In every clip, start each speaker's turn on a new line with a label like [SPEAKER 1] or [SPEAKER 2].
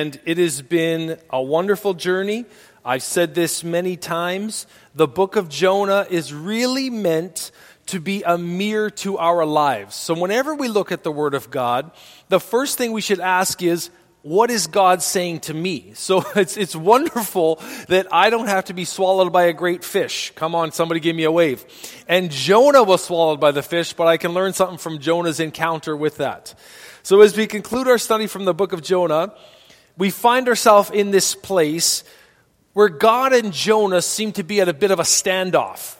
[SPEAKER 1] And it has been a wonderful journey. I've said this many times. The book of Jonah is really meant to be a mirror to our lives. So whenever we look at the Word of God, the first thing we should ask is, what is God saying to me? So it's, it's wonderful that I don't have to be swallowed by a great fish. Come on, somebody give me a wave. And Jonah was swallowed by the fish, but I can learn something from Jonah's encounter with that. So as we conclude our study from the book of Jonah, we find ourselves in this place where God and Jonah seem to be at a bit of a standoff.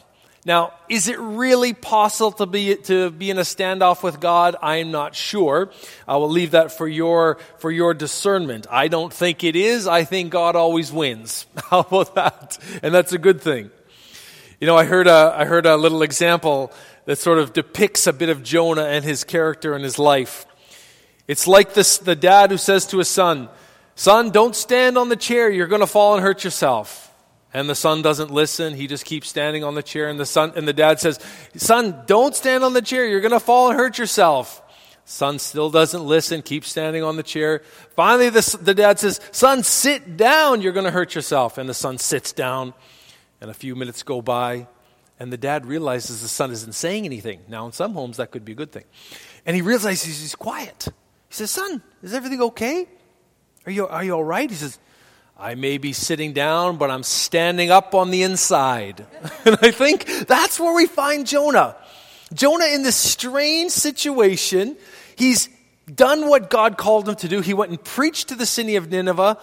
[SPEAKER 1] Now, is it really possible to be, to be in a standoff with God? I'm not sure. I will leave that for your, for your discernment. I don't think it is. I think God always wins. How about that? And that's a good thing. You know, I heard a, I heard a little example that sort of depicts a bit of Jonah and his character and his life. It's like this, the dad who says to his son, Son, don't stand on the chair. You're going to fall and hurt yourself. And the son doesn't listen. He just keeps standing on the chair. And the son, and the dad says, son, don't stand on the chair. You're going to fall and hurt yourself. Son still doesn't listen, keeps standing on the chair. Finally, the, the dad says, son, sit down. You're going to hurt yourself. And the son sits down. And a few minutes go by. And the dad realizes the son isn't saying anything. Now, in some homes, that could be a good thing. And he realizes he's quiet. He says, son, is everything okay? Are you, are you all right? He says, I may be sitting down, but I'm standing up on the inside. and I think that's where we find Jonah. Jonah in this strange situation, he's done what God called him to do. He went and preached to the city of Nineveh,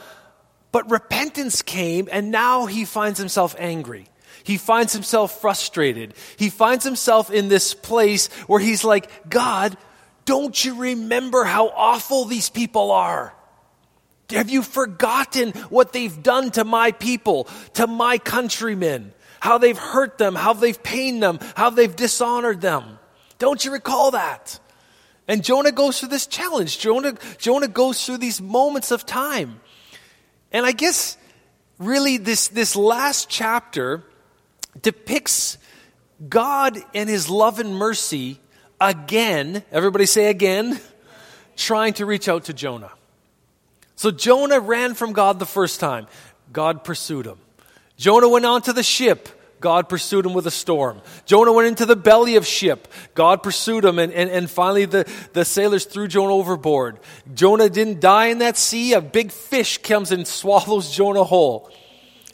[SPEAKER 1] but repentance came, and now he finds himself angry. He finds himself frustrated. He finds himself in this place where he's like, God, don't you remember how awful these people are? Have you forgotten what they've done to my people, to my countrymen? How they've hurt them, how they've pained them, how they've dishonored them. Don't you recall that? And Jonah goes through this challenge. Jonah, Jonah goes through these moments of time. And I guess really this, this last chapter depicts God and his love and mercy again, everybody say again, trying to reach out to Jonah. So Jonah ran from God the first time. God pursued him. Jonah went onto the ship. God pursued him with a storm. Jonah went into the belly of ship. God pursued him, and, and, and finally the, the sailors threw Jonah overboard. Jonah didn't die in that sea. A big fish comes and swallows Jonah whole.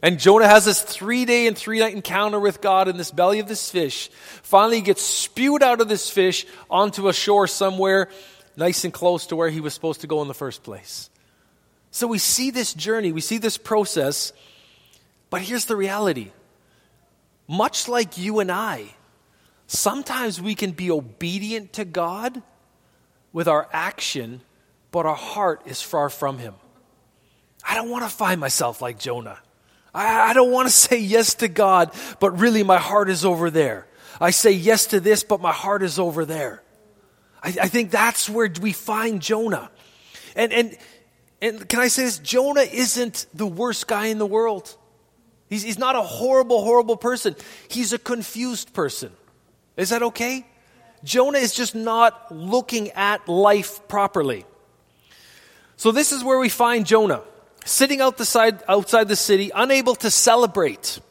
[SPEAKER 1] And Jonah has this three day and three night encounter with God in this belly of this fish. Finally, he gets spewed out of this fish onto a shore somewhere nice and close to where he was supposed to go in the first place. So we see this journey, we see this process, but here's the reality. Much like you and I, sometimes we can be obedient to God with our action, but our heart is far from Him. I don't want to find myself like Jonah. I, I don't want to say yes to God, but really my heart is over there. I say yes to this, but my heart is over there. I, I think that's where we find Jonah. And, and and can I say this? Jonah isn't the worst guy in the world. He's, he's not a horrible, horrible person. He's a confused person. Is that okay? Jonah is just not looking at life properly. So, this is where we find Jonah sitting out the side, outside the city, unable to celebrate.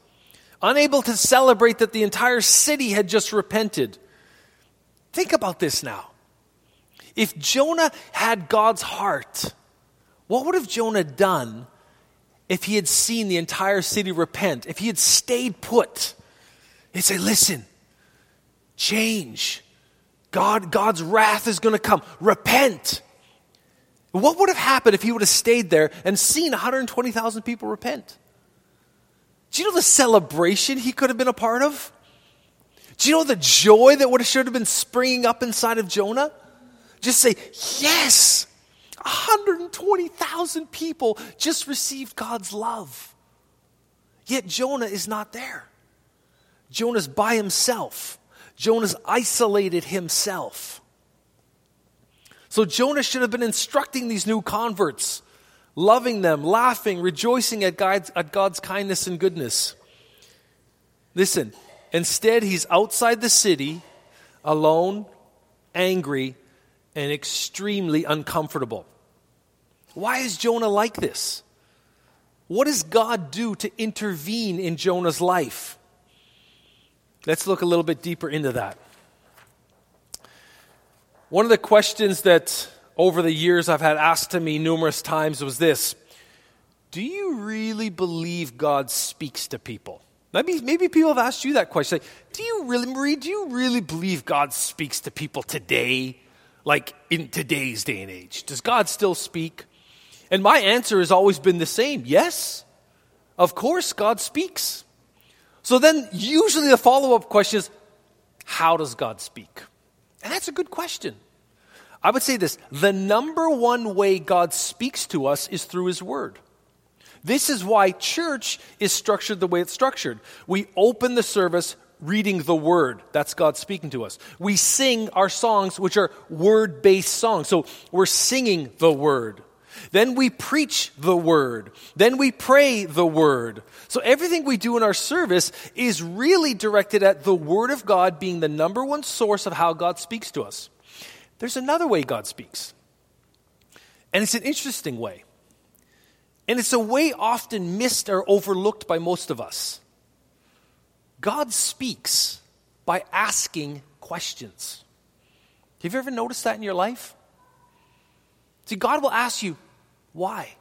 [SPEAKER 1] Unable to celebrate that the entire city had just repented. Think about this now. If Jonah had God's heart, what would have Jonah done if he had seen the entire city repent? If he had stayed put? He'd say, Listen, change. God, God's wrath is going to come. Repent. What would have happened if he would have stayed there and seen 120,000 people repent? Do you know the celebration he could have been a part of? Do you know the joy that would have should have been springing up inside of Jonah? Just say, Yes, 120,000 people just received God's love. Yet Jonah is not there. Jonah's by himself. Jonah's isolated himself. So Jonah should have been instructing these new converts, loving them, laughing, rejoicing at God's, at God's kindness and goodness. Listen, instead, he's outside the city, alone, angry, and extremely uncomfortable. Why is Jonah like this? What does God do to intervene in Jonah's life? Let's look a little bit deeper into that. One of the questions that over the years I've had asked to me numerous times was this Do you really believe God speaks to people? Maybe, maybe people have asked you that question. Like, do you really, Marie, do you really believe God speaks to people today? Like in today's day and age? Does God still speak? And my answer has always been the same yes, of course, God speaks. So then, usually the follow up question is how does God speak? And that's a good question. I would say this the number one way God speaks to us is through His Word. This is why church is structured the way it's structured. We open the service reading the Word. That's God speaking to us. We sing our songs, which are word based songs. So we're singing the Word. Then we preach the Word. Then we pray the Word. So everything we do in our service is really directed at the Word of God being the number one source of how God speaks to us. There's another way God speaks, and it's an interesting way. And it's a way often missed or overlooked by most of us. God speaks by asking questions. Have you ever noticed that in your life? See, God will ask you, why?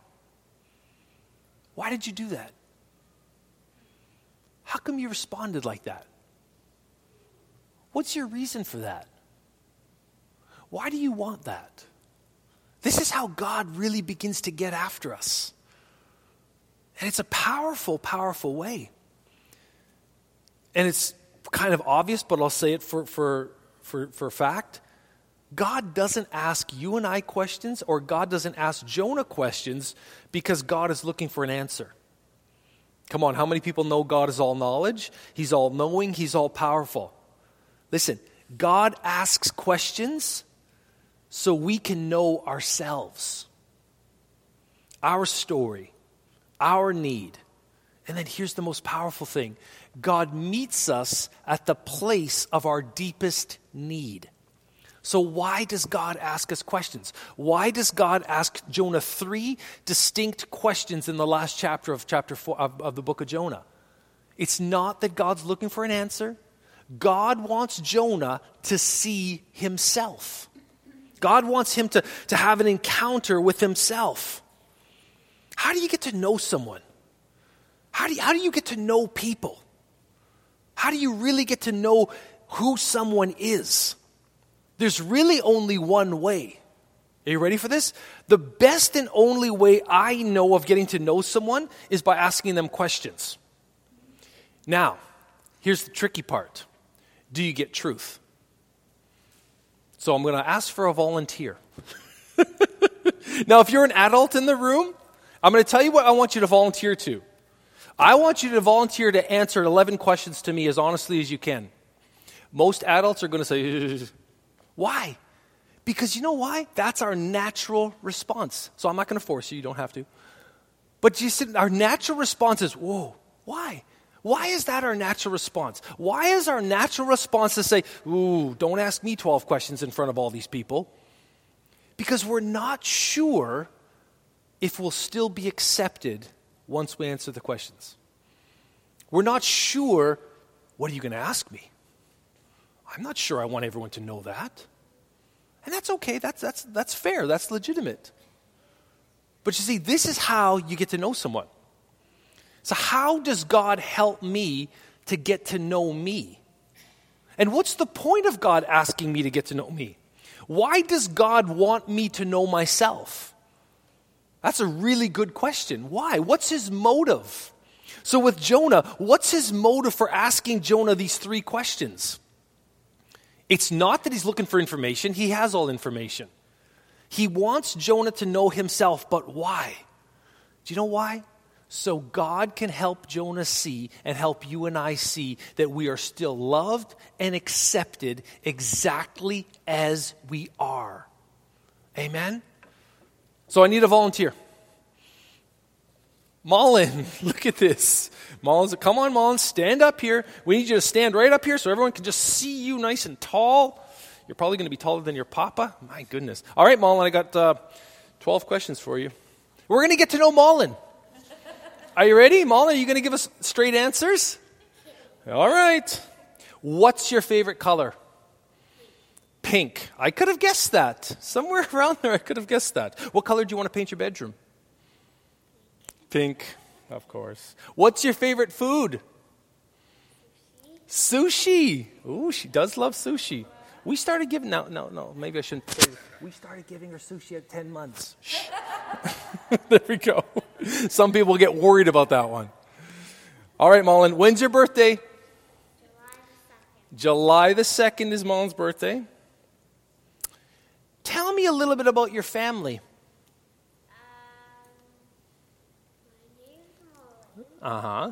[SPEAKER 1] Why did you do that? How come you responded like that? What's your reason for that? Why do you want that? This is how God really begins to get after us. And it's a powerful, powerful way. And it's kind of obvious, but I'll say it for, for, for, for fact. God doesn't ask you and I questions, or God doesn't ask Jonah questions because God is looking for an answer. Come on, how many people know God is all knowledge? He's all knowing, He's all powerful. Listen, God asks questions so we can know ourselves, our story, our need. And then here's the most powerful thing God meets us at the place of our deepest need. So, why does God ask us questions? Why does God ask Jonah three distinct questions in the last chapter of chapter four of, of the book of Jonah? It's not that God's looking for an answer. God wants Jonah to see himself. God wants him to, to have an encounter with himself. How do you get to know someone? How do you, how do you get to know people? How do you really get to know who someone is? There's really only one way. Are you ready for this? The best and only way I know of getting to know someone is by asking them questions. Now, here's the tricky part Do you get truth? So I'm going to ask for a volunteer. now, if you're an adult in the room, I'm going to tell you what I want you to volunteer to. I want you to volunteer to answer 11 questions to me as honestly as you can. Most adults are going to say, Why? Because you know why? That's our natural response. So I'm not going to force you, you don't have to. But you see, our natural response is, Whoa, why? Why is that our natural response? Why is our natural response to say, Ooh, don't ask me 12 questions in front of all these people? Because we're not sure if we'll still be accepted once we answer the questions. We're not sure, what are you going to ask me? I'm not sure I want everyone to know that. And that's okay, that's, that's, that's fair, that's legitimate. But you see, this is how you get to know someone. So, how does God help me to get to know me? And what's the point of God asking me to get to know me? Why does God want me to know myself? That's a really good question. Why? What's his motive? So, with Jonah, what's his motive for asking Jonah these three questions? It's not that he's looking for information, he has all information. He wants Jonah to know himself, but why? Do you know why? so God can help Jonah see and help you and I see that we are still loved and accepted exactly as we are. Amen? So I need a volunteer. Mullen, look at this. Mullen, come on, Mullen, stand up here. We need you to stand right up here so everyone can just see you nice and tall. You're probably going to be taller than your papa. My goodness. All right, Mullen, I got uh, 12 questions for you. We're going to get to know Mullen. Are you ready? Mullen, are you going to give us straight answers? All right. What's your favorite color? Pink. I could have guessed that. Somewhere around there, I could have guessed that. What color do you want to paint your bedroom? Pink, of course. What's your favorite food? Sushi. Ooh, she does love sushi. We started giving, no, no, no, maybe I shouldn't say. We started giving her sushi at 10 months. there we go. Some people get worried about that one. All right, Mullen, when's your birthday? July the 2nd, July the 2nd is Mullen's birthday. Tell me a little bit about your family. Uh huh.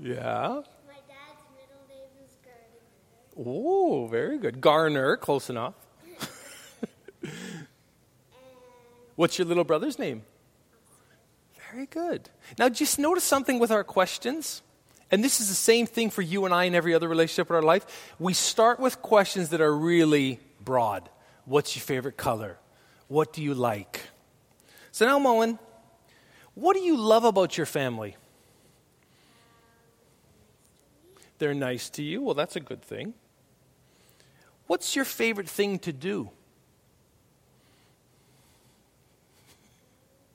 [SPEAKER 1] Yeah.
[SPEAKER 2] My dad's middle name is Gardner.
[SPEAKER 1] Oh, very good. Garner, close enough. What's your little brother's name? Very good. Now, just notice something with our questions. And this is the same thing for you and I in every other relationship in our life. We start with questions that are really broad. What's your favorite color? What do you like? So now, Mullen, what do you love about your family? They're nice to you. Well, that's a good thing. What's your favorite thing to do?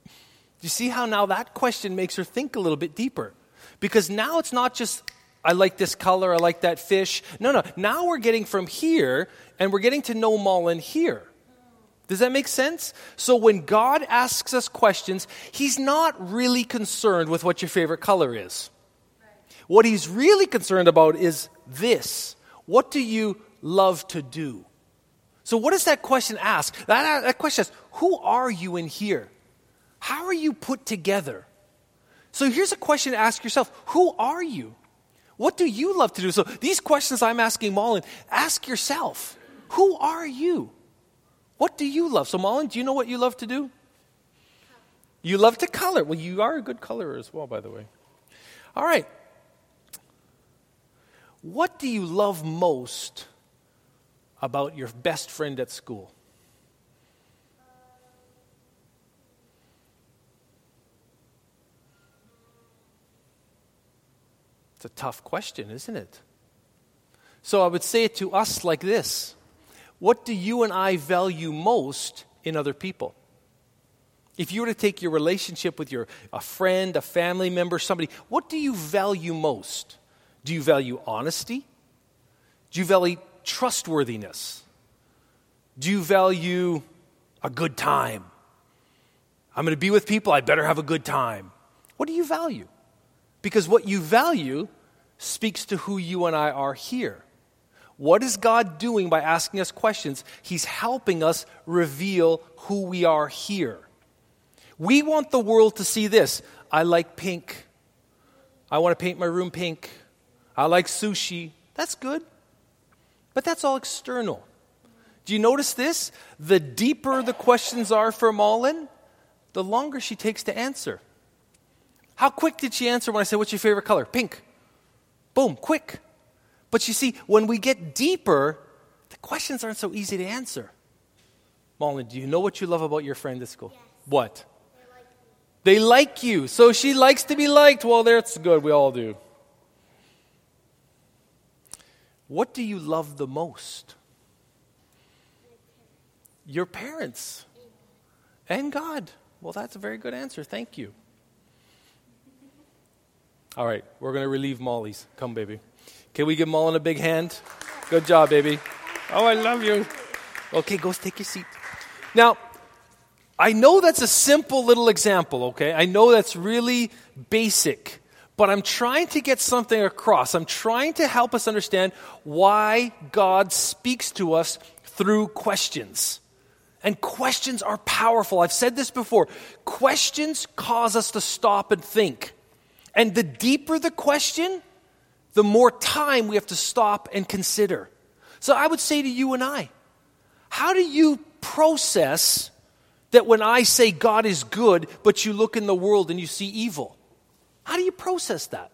[SPEAKER 1] Do you see how now that question makes her think a little bit deeper? Because now it's not just, I like this color, I like that fish. No, no. Now we're getting from here and we're getting to know Mullen here. Does that make sense? So when God asks us questions, He's not really concerned with what your favorite color is. What He's really concerned about is this What do you love to do? So, what does that question ask? That, that question asks, Who are you in here? How are you put together? So here's a question to ask yourself Who are you? What do you love to do? So these questions I'm asking Mullen, ask yourself Who are you? What do you love? So, Mullen, do you know what you love to do? You love to color. Well, you are a good colorer as well, by the way. All right. What do you love most about your best friend at school? It's a tough question, isn't it? So I would say it to us like this What do you and I value most in other people? If you were to take your relationship with your a friend, a family member, somebody, what do you value most? Do you value honesty? Do you value trustworthiness? Do you value a good time? I'm going to be with people, I better have a good time. What do you value? Because what you value speaks to who you and I are here. What is God doing by asking us questions? He's helping us reveal who we are here. We want the world to see this. I like pink. I want to paint my room pink. I like sushi. That's good. But that's all external. Do you notice this? The deeper the questions are for Mullen, the longer she takes to answer. How quick did she answer when I said, What's your favorite color? Pink. Boom, quick. But you see, when we get deeper, the questions aren't so easy to answer. Molly, do you know what you love about your friend at school?
[SPEAKER 2] Yes.
[SPEAKER 1] What?
[SPEAKER 2] They like me.
[SPEAKER 1] They like you. So she likes to be liked. Well, that's good. We all do. What do you love the most? Your parents and God. Well, that's a very good answer. Thank you. All right, we're going to relieve Molly's. Come, baby. Can we give Mullen a big hand? Good job, baby. Oh, I love you. Okay, go take your seat. Now, I know that's a simple little example, okay? I know that's really basic, but I'm trying to get something across. I'm trying to help us understand why God speaks to us through questions. And questions are powerful. I've said this before. Questions cause us to stop and think. And the deeper the question, the more time we have to stop and consider. So I would say to you and I, how do you process that when I say God is good, but you look in the world and you see evil? How do you process that?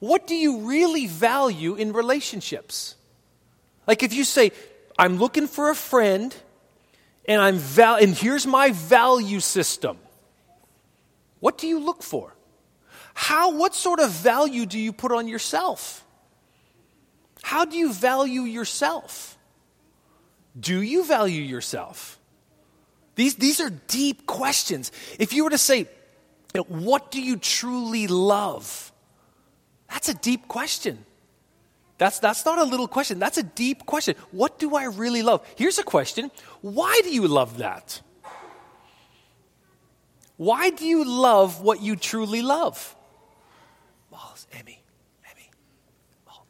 [SPEAKER 1] What do you really value in relationships? Like if you say, I'm looking for a friend, and I'm val- and here's my value system. What do you look for? How what sort of value do you put on yourself? How do you value yourself? Do you value yourself? These, these are deep questions. If you were to say, What do you truly love? That's a deep question. That's, that's not a little question. That's a deep question. What do I really love? Here's a question Why do you love that? Why do you love what you truly love? Oh, Emmy. Emmy. Oh,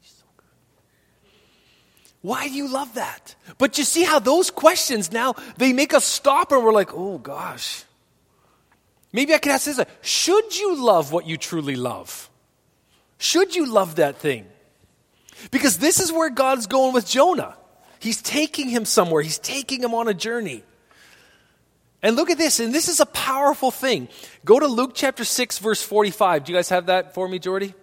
[SPEAKER 1] she's so good. Why do you love that? But you see how those questions now they make us stop and we're like, oh gosh. Maybe I could ask this: Should you love what you truly love? Should you love that thing? Because this is where God's going with Jonah. He's taking him somewhere, he's taking him on a journey. And look at this, and this is a powerful thing. Go to Luke chapter 6, verse 45. Do you guys have that for me, Jordy?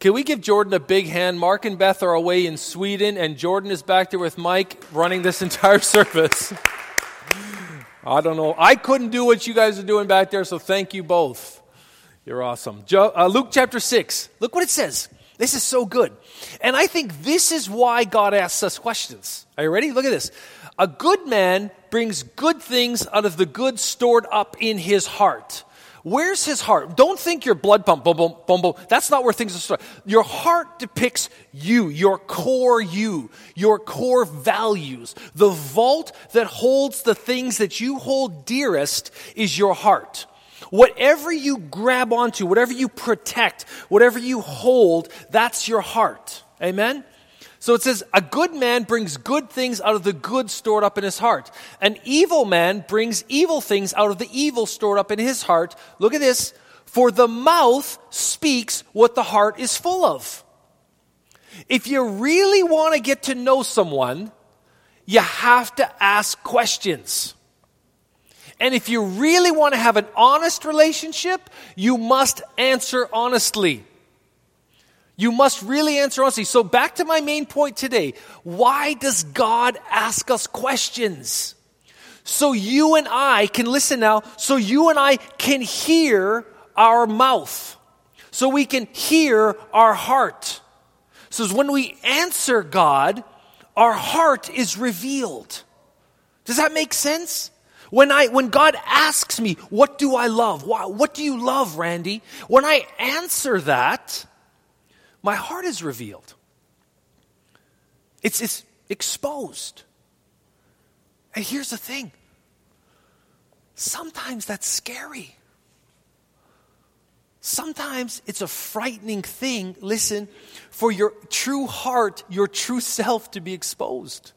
[SPEAKER 1] Can we give Jordan a big hand? Mark and Beth are away in Sweden, and Jordan is back there with Mike running this entire service. I don't know. I couldn't do what you guys are doing back there, so thank you both. You're awesome. Jo- uh, Luke chapter 6. Look what it says. This is so good. And I think this is why God asks us questions. Are you ready? Look at this. A good man brings good things out of the good stored up in his heart. Where's his heart? Don't think your blood pump, boom, boom, boom, boom. That's not where things stored. Your heart depicts you, your core you, your core values. The vault that holds the things that you hold dearest is your heart. Whatever you grab onto, whatever you protect, whatever you hold, that's your heart. Amen? So it says, a good man brings good things out of the good stored up in his heart. An evil man brings evil things out of the evil stored up in his heart. Look at this. For the mouth speaks what the heart is full of. If you really want to get to know someone, you have to ask questions. And if you really want to have an honest relationship, you must answer honestly. You must really answer honestly. So, back to my main point today. Why does God ask us questions? So you and I can listen now, so you and I can hear our mouth. So we can hear our heart. So when we answer God, our heart is revealed. Does that make sense? When, I, when God asks me, what do I love? What, what do you love, Randy? When I answer that, my heart is revealed. It's, it's exposed. And here's the thing sometimes that's scary. Sometimes it's a frightening thing, listen, for your true heart, your true self to be exposed.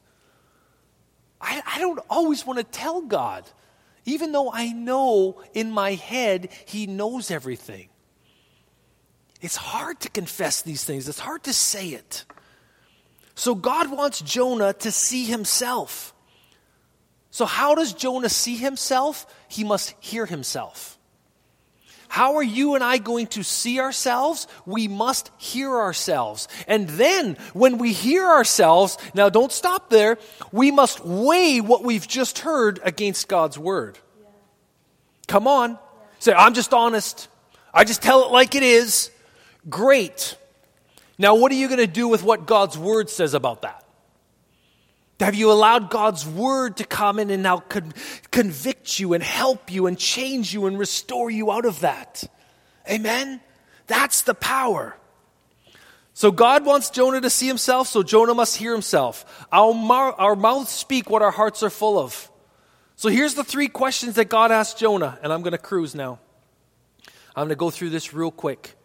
[SPEAKER 1] I, I don't always want to tell God, even though I know in my head He knows everything. It's hard to confess these things, it's hard to say it. So God wants Jonah to see himself. So, how does Jonah see himself? He must hear himself. How are you and I going to see ourselves? We must hear ourselves. And then, when we hear ourselves, now don't stop there, we must weigh what we've just heard against God's word. Yeah. Come on. Yeah. Say, I'm just honest. I just tell it like it is. Great. Now, what are you going to do with what God's word says about that? Have you allowed God's word to come in and now con- convict you and help you and change you and restore you out of that? Amen? That's the power. So God wants Jonah to see himself, so Jonah must hear himself. Our, mar- our mouths speak what our hearts are full of. So here's the three questions that God asked Jonah, and I'm going to cruise now. I'm going to go through this real quick.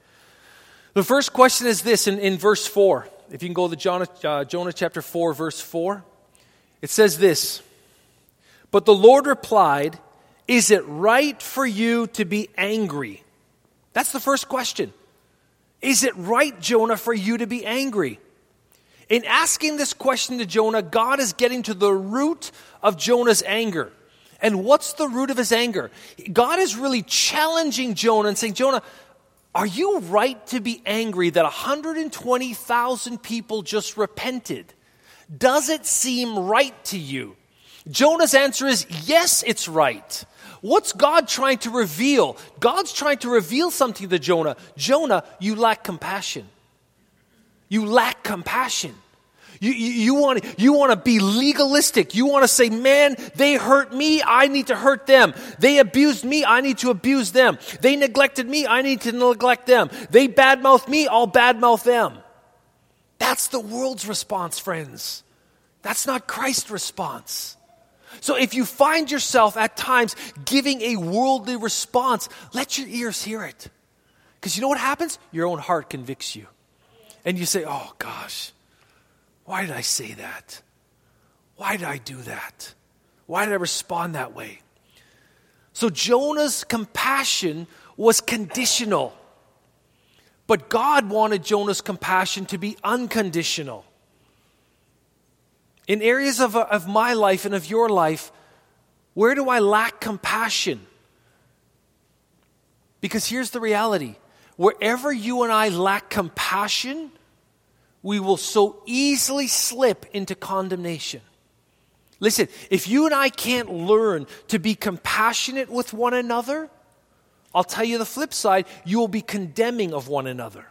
[SPEAKER 1] The first question is this in, in verse 4. If you can go to Jonah, uh, Jonah chapter 4, verse 4. It says this But the Lord replied, Is it right for you to be angry? That's the first question. Is it right, Jonah, for you to be angry? In asking this question to Jonah, God is getting to the root of Jonah's anger. And what's the root of his anger? God is really challenging Jonah and saying, Jonah, Are you right to be angry that 120,000 people just repented? Does it seem right to you? Jonah's answer is yes, it's right. What's God trying to reveal? God's trying to reveal something to Jonah. Jonah, you lack compassion. You lack compassion. You, you, you, want, you want to be legalistic. You want to say, man, they hurt me, I need to hurt them. They abused me, I need to abuse them. They neglected me, I need to neglect them. They badmouth me, I'll badmouth them. That's the world's response, friends. That's not Christ's response. So if you find yourself at times giving a worldly response, let your ears hear it. Because you know what happens? Your own heart convicts you. And you say, oh gosh, why did I say that? Why did I do that? Why did I respond that way? So Jonah's compassion was conditional. But God wanted Jonah's compassion to be unconditional. In areas of, uh, of my life and of your life, where do I lack compassion? Because here's the reality wherever you and I lack compassion, we will so easily slip into condemnation. Listen, if you and I can't learn to be compassionate with one another, I'll tell you the flip side, you will be condemning of one another.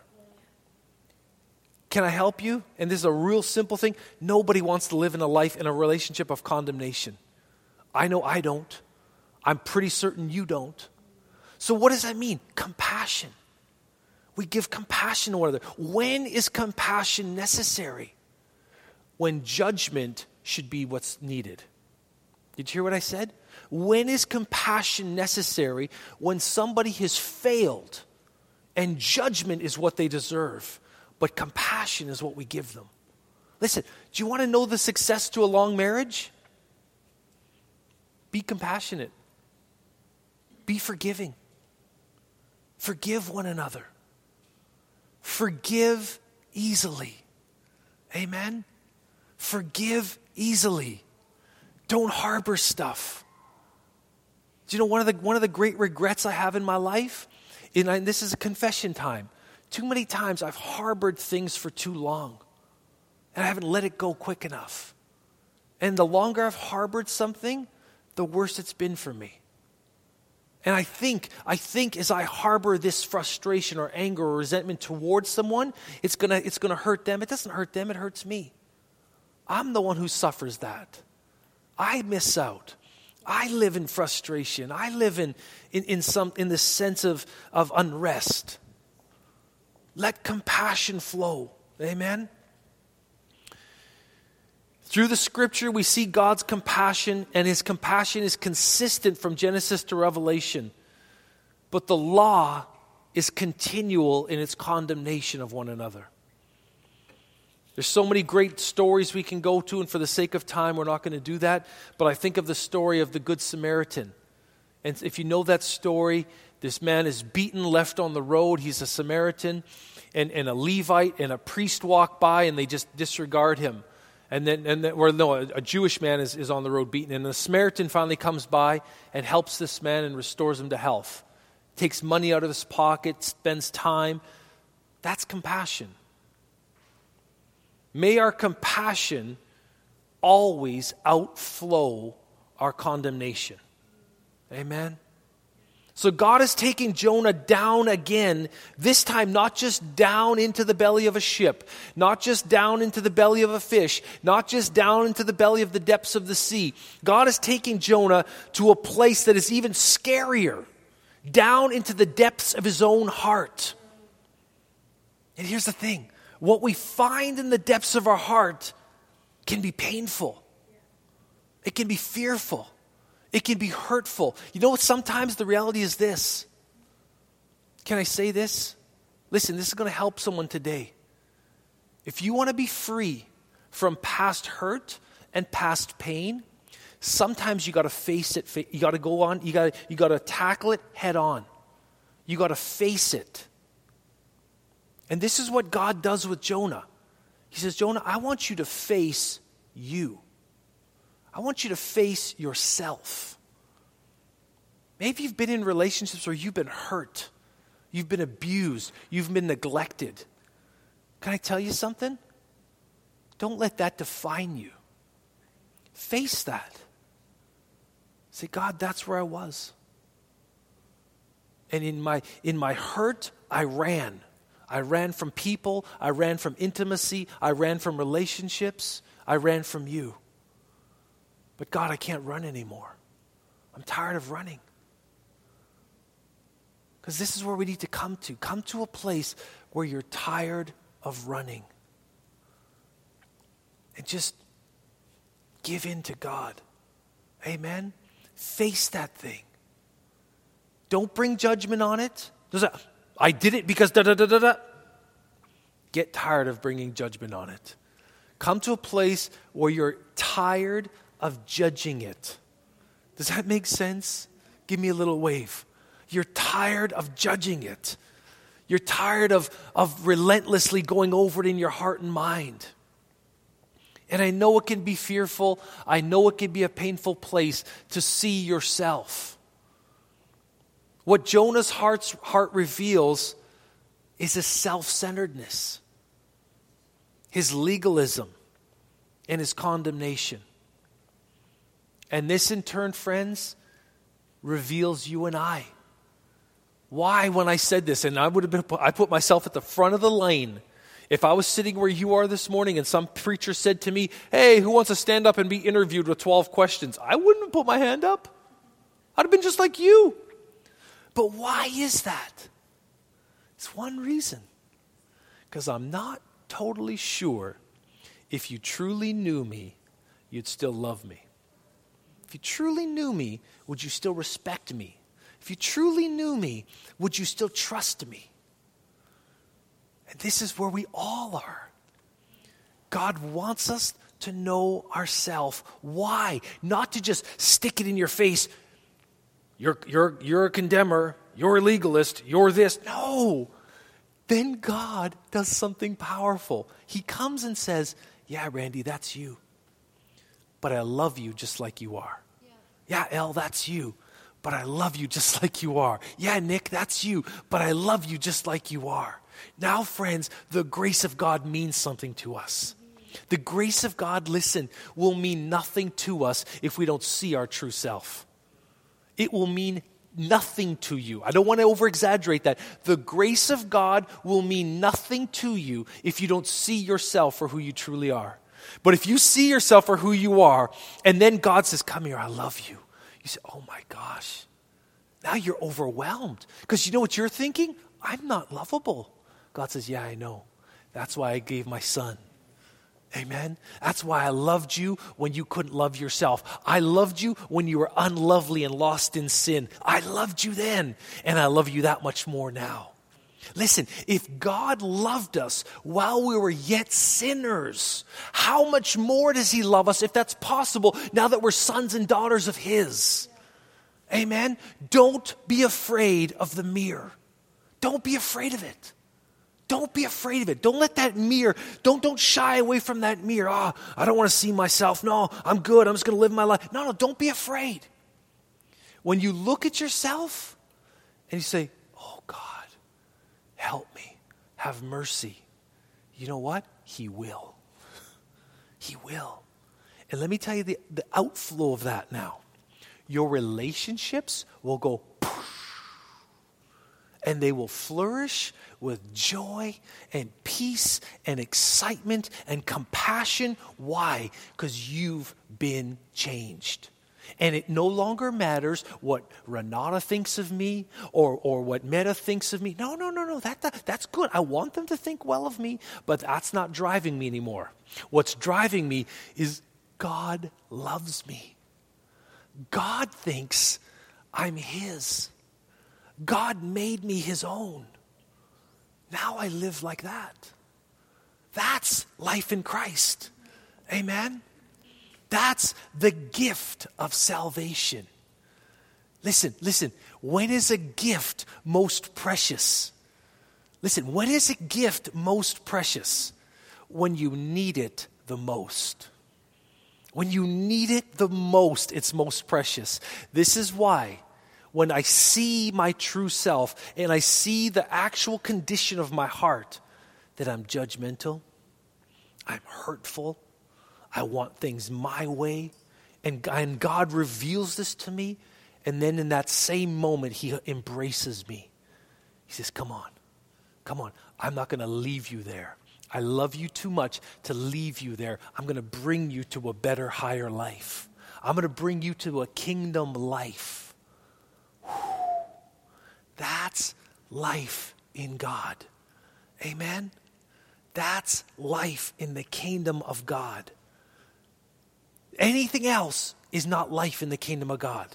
[SPEAKER 1] Can I help you? And this is a real simple thing. Nobody wants to live in a life, in a relationship of condemnation. I know I don't. I'm pretty certain you don't. So, what does that mean? Compassion. We give compassion to one another. When is compassion necessary? When judgment should be what's needed. Did you hear what I said? When is compassion necessary? When somebody has failed and judgment is what they deserve but compassion is what we give them. Listen, do you want to know the success to a long marriage? Be compassionate, be forgiving, forgive one another, forgive easily. Amen? Forgive easily. Don't harbor stuff. Do you know one of the, one of the great regrets I have in my life? And this is a confession time. Too many times I've harbored things for too long and I haven't let it go quick enough. And the longer I've harbored something, the worse it's been for me. And I think, I think as I harbor this frustration or anger or resentment towards someone, it's gonna, it's gonna hurt them. It doesn't hurt them, it hurts me. I'm the one who suffers that. I miss out. I live in frustration. I live in, in, in, some, in this sense of, of unrest. Let compassion flow. Amen. Through the scripture, we see God's compassion, and his compassion is consistent from Genesis to Revelation. But the law is continual in its condemnation of one another. There's so many great stories we can go to, and for the sake of time, we're not going to do that. But I think of the story of the Good Samaritan. And if you know that story, this man is beaten, left on the road. He's a Samaritan, and, and a Levite and a priest walk by, and they just disregard him. And then, and then or no, a, a Jewish man is, is on the road beaten, and the Samaritan finally comes by and helps this man and restores him to health. Takes money out of his pocket, spends time. That's compassion. May our compassion always outflow our condemnation. Amen. So God is taking Jonah down again, this time not just down into the belly of a ship, not just down into the belly of a fish, not just down into the belly of the depths of the sea. God is taking Jonah to a place that is even scarier, down into the depths of his own heart. And here's the thing what we find in the depths of our heart can be painful, it can be fearful. It can be hurtful. You know? Sometimes the reality is this. Can I say this? Listen, this is going to help someone today. If you want to be free from past hurt and past pain, sometimes you got to face it. You got to go on. You got you got to tackle it head on. You got to face it. And this is what God does with Jonah. He says, Jonah, I want you to face you. I want you to face yourself. Maybe you've been in relationships where you've been hurt. You've been abused. You've been neglected. Can I tell you something? Don't let that define you. Face that. Say, God, that's where I was. And in my, in my hurt, I ran. I ran from people. I ran from intimacy. I ran from relationships. I ran from you. But God, I can't run anymore. I'm tired of running. Because this is where we need to come to. Come to a place where you're tired of running. And just give in to God. Amen? Face that thing. Don't bring judgment on it. I did it because da da da da da. Get tired of bringing judgment on it. Come to a place where you're tired of judging it. Does that make sense? Give me a little wave. You're tired of judging it. You're tired of, of relentlessly going over it in your heart and mind. And I know it can be fearful. I know it can be a painful place to see yourself. What Jonah's heart's, heart reveals is his self centeredness, his legalism, and his condemnation. And this, in turn, friends, reveals you and I. Why, when I said this, and I would have been, I put myself at the front of the lane. If I was sitting where you are this morning and some preacher said to me, Hey, who wants to stand up and be interviewed with 12 questions? I wouldn't have put my hand up. I'd have been just like you. But why is that? It's one reason. Because I'm not totally sure if you truly knew me, you'd still love me. If you truly knew me, would you still respect me? If you truly knew me, would you still trust me? And this is where we all are. God wants us to know ourselves. Why? Not to just stick it in your face. You're, you're, you're a condemner. You're a legalist. You're this. No. Then God does something powerful. He comes and says, Yeah, Randy, that's you but I love you just like you are. Yeah, yeah that's you, but I love you just like you are. Yeah, Nick, that's you, but I love you just like you are. Now, friends, the grace of God means something to us. Mm-hmm. The grace of God, listen, will mean nothing to us if we don't see our true self. It will mean nothing to you. I don't want to over exaggerate that. The grace of God will mean nothing to you if you don't see yourself for who you truly are. But if you see yourself for who you are, and then God says, Come here, I love you, you say, Oh my gosh. Now you're overwhelmed. Because you know what you're thinking? I'm not lovable. God says, Yeah, I know. That's why I gave my son. Amen. That's why I loved you when you couldn't love yourself. I loved you when you were unlovely and lost in sin. I loved you then, and I love you that much more now. Listen, if God loved us while we were yet sinners, how much more does He love us if that's possible now that we're sons and daughters of His? Amen? Don't be afraid of the mirror. Don't be afraid of it. Don't be afraid of it. Don't let that mirror, don't, don't shy away from that mirror. Oh, I don't want to see myself. No, I'm good. I'm just going to live my life. No, no, don't be afraid. When you look at yourself and you say, oh, Help me. Have mercy. You know what? He will. He will. And let me tell you the, the outflow of that now. Your relationships will go and they will flourish with joy and peace and excitement and compassion. Why? Because you've been changed. And it no longer matters what Renata thinks of me or, or what Meta thinks of me. No, no, no, no. That, that, that's good. I want them to think well of me, but that's not driving me anymore. What's driving me is God loves me. God thinks I'm His. God made me His own. Now I live like that. That's life in Christ. Amen. That's the gift of salvation. Listen, listen. When is a gift most precious? Listen, when is a gift most precious? When you need it the most. When you need it the most, it's most precious. This is why when I see my true self and I see the actual condition of my heart, that I'm judgmental, I'm hurtful, I want things my way, and, and God reveals this to me, and then in that same moment, He embraces me. He says, Come on, come on, I'm not going to leave you there. I love you too much to leave you there. I'm going to bring you to a better, higher life. I'm going to bring you to a kingdom life. Whew. That's life in God. Amen? That's life in the kingdom of God. Anything else is not life in the kingdom of God.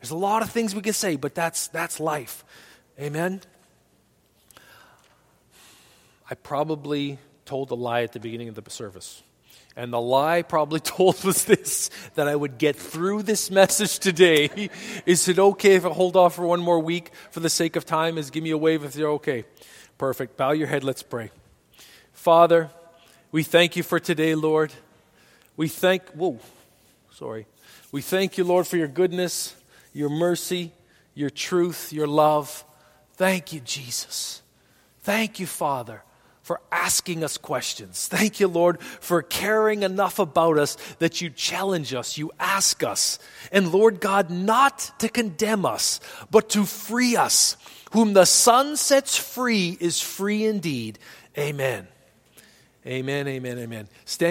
[SPEAKER 1] There's a lot of things we can say, but that's, that's life. Amen? I probably told a lie at the beginning of the service. And the lie probably told was this that I would get through this message today. Is it okay if I hold off for one more week for the sake of time? Is give me a wave if you're okay. Perfect. Bow your head, let's pray. Father, we thank you for today, Lord. We thank whoa, sorry. We thank you, Lord, for your goodness, your mercy, your truth, your love. Thank you, Jesus. Thank you, Father for asking us questions. Thank you, Lord, for caring enough about us that you challenge us, you ask us. And Lord God, not to condemn us, but to free us. Whom the Son sets free is free indeed. Amen. Amen, amen, amen. Stand